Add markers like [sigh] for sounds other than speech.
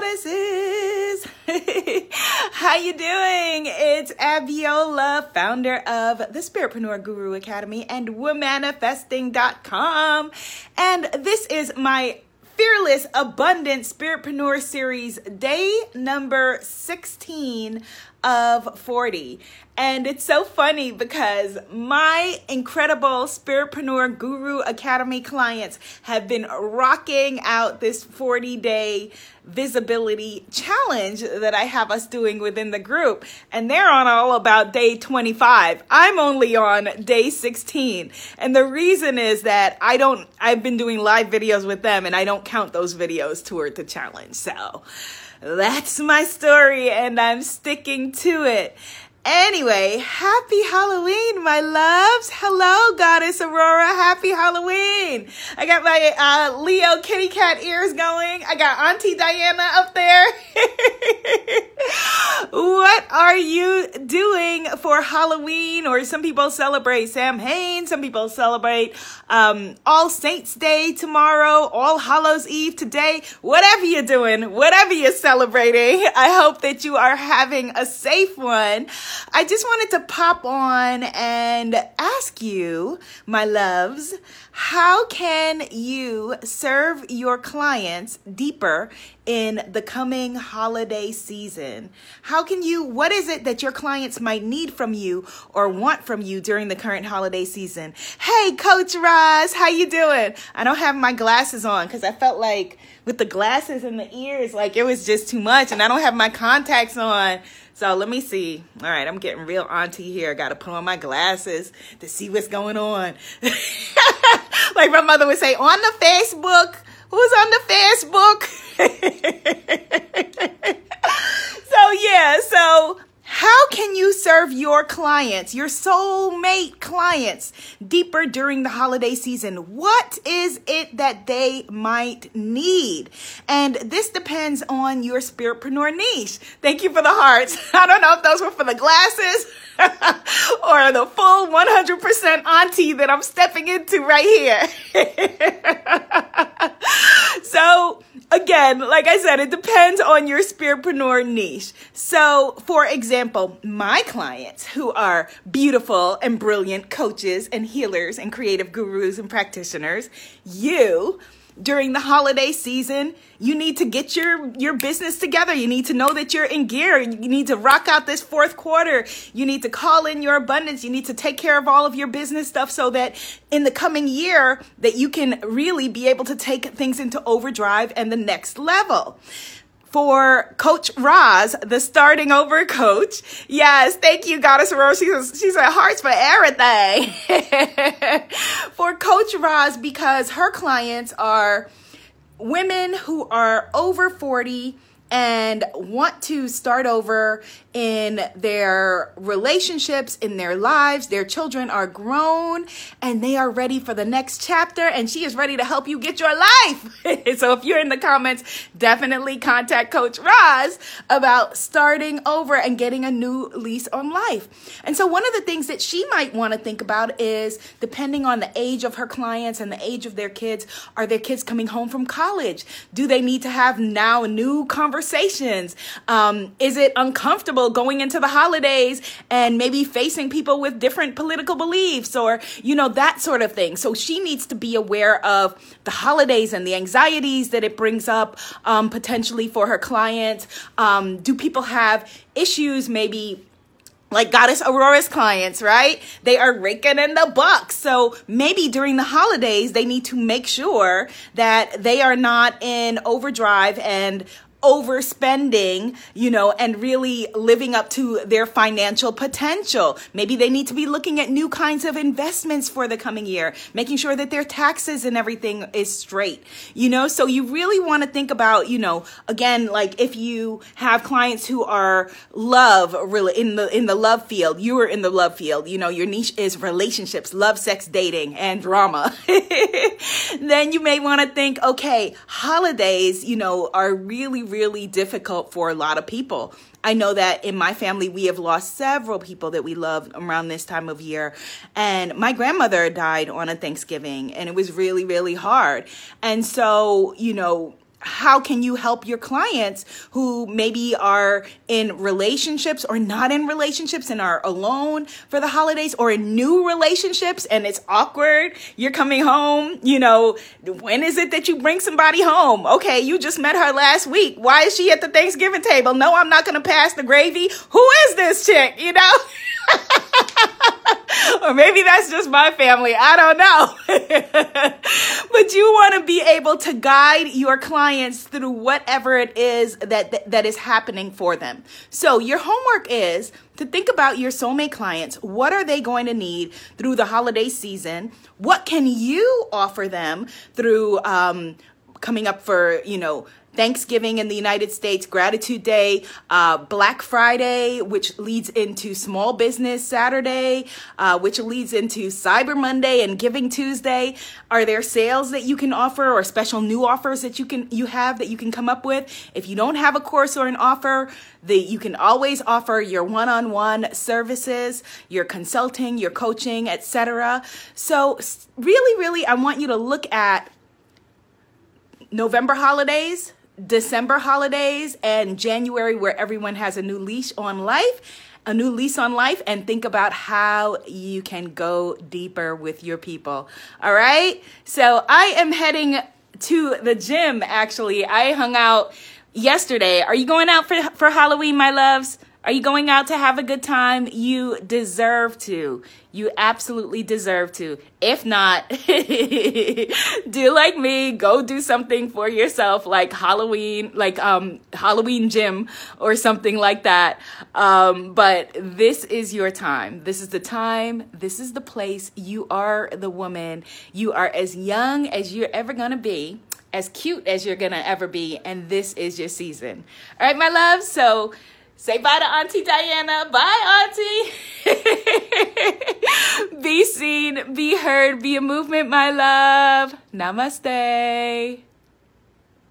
goddesses. [laughs] How you doing? It's Abiola, founder of the Spiritpreneur Guru Academy and womanifesting.com. And this is my Fearless Abundant Spiritpreneur Series, day number 16 of 40. And it's so funny because my incredible Spiritpreneur Guru Academy clients have been rocking out this 40 day visibility challenge that I have us doing within the group. And they're on all about day 25. I'm only on day 16. And the reason is that I don't, I've been doing live videos with them and I don't count those videos toward the challenge. So, that's my story and I'm sticking to it. Anyway, happy Halloween, my loves. Hello, Goddess Aurora. Happy Halloween. I got my uh, Leo kitty cat ears going. I got Auntie Diana up there. [laughs] what are you doing for Halloween? Or some people celebrate Samhain, some people celebrate um, All Saints Day tomorrow, All Hallows Eve today. Whatever you're doing, whatever you're celebrating, I hope that you are having a safe one. I just wanted to pop on and ask you, my loves, how can you serve your clients deeper in the coming holiday season? How can you what is it that your clients might need from you or want from you during the current holiday season? Hey coach Roz, how you doing? I don't have my glasses on cuz I felt like with the glasses and the ears like it was just too much and I don't have my contacts on. So let me see. All right, I'm getting real auntie here. I got to put on my glasses to see what's going on. [laughs] like my mother would say, on the Facebook. Who's on the Facebook? [laughs] so yeah, so how can you serve your clients, your soulmate clients, deeper during the holiday season? What is it that they might need? And this depends on your spiritpreneur niche. Thank you for the hearts. [laughs] I don't know if those were for the glasses [laughs] or the full 100% auntie that I'm stepping into right here. [laughs] so, again, like I said, it depends on your spiritpreneur niche. So, for example, my clients who are beautiful and brilliant coaches and healers and creative gurus and practitioners, you during the holiday season, you need to get your your business together. You need to know that you're in gear. You need to rock out this fourth quarter. You need to call in your abundance. You need to take care of all of your business stuff so that in the coming year that you can really be able to take things into overdrive and the next level for Coach Roz, the starting over coach. Yes, thank you, Goddess Aurora. She's she's a hearts for everything. [laughs] Coach Roz, because her clients are women who are over 40 and want to start over in their relationships, in their lives. Their children are grown and they are ready for the next chapter, and she is ready to help you get your life. [laughs] so, if you're in the comments, definitely contact Coach Roz about starting over and getting a new lease on life. And so, one of the things that she might want to think about is depending on the age of her clients and the age of their kids, are their kids coming home from college? Do they need to have now a new conversations? Um, is it uncomfortable? going into the holidays and maybe facing people with different political beliefs or, you know, that sort of thing. So she needs to be aware of the holidays and the anxieties that it brings up um, potentially for her clients. Um, do people have issues maybe? like goddess aurora's clients right they are raking in the bucks so maybe during the holidays they need to make sure that they are not in overdrive and overspending, you know, and really living up to their financial potential. Maybe they need to be looking at new kinds of investments for the coming year, making sure that their taxes and everything is straight, you know? So you really want to think about, you know, again, like if you have clients who are love really in the in the love field, you are in the love field, you know, your niche is relationships, love, sex, dating, and drama. [laughs] then you may want to think, okay, holidays, you know, are really really difficult for a lot of people. I know that in my family, we have lost several people that we love around this time of year. And my grandmother died on a Thanksgiving, and it was really, really hard. And so, you know, how can you help your clients who maybe are in relationships or not in relationships and are alone for the holidays or in new relationships and it's awkward? You're coming home you know when is it that you bring somebody home? Okay you just met her last week. Why is she at the thanksgiving table? No i'm not going to pass the gravy. Who is this chick you know? [laughs] Or maybe that's just my family. I don't know. [laughs] but you want to be able to guide your clients through whatever it is that, that, is happening for them. So your homework is to think about your soulmate clients. What are they going to need through the holiday season? What can you offer them through um, coming up for, you know, Thanksgiving in the United States, Gratitude Day, uh, Black Friday, which leads into Small Business Saturday, uh, which leads into Cyber Monday and Giving Tuesday. Are there sales that you can offer or special new offers that you can you have that you can come up with? If you don't have a course or an offer, the, you can always offer your one-on-one services, your consulting, your coaching, etc. So really, really, I want you to look at November holidays December holidays and January, where everyone has a new leash on life, a new lease on life, and think about how you can go deeper with your people. All right. So I am heading to the gym. Actually, I hung out yesterday. Are you going out for, for Halloween, my loves? Are you going out to have a good time? You deserve to. You absolutely deserve to. If not, [laughs] do like me, go do something for yourself like Halloween, like um Halloween gym or something like that. Um but this is your time. This is the time. This is the place. You are the woman. You are as young as you're ever going to be as cute as you're gonna ever be, and this is your season. All right, my love. So Say bye to Auntie Diana. Bye, Auntie. [laughs] be seen, be heard, be a movement, my love. Namaste.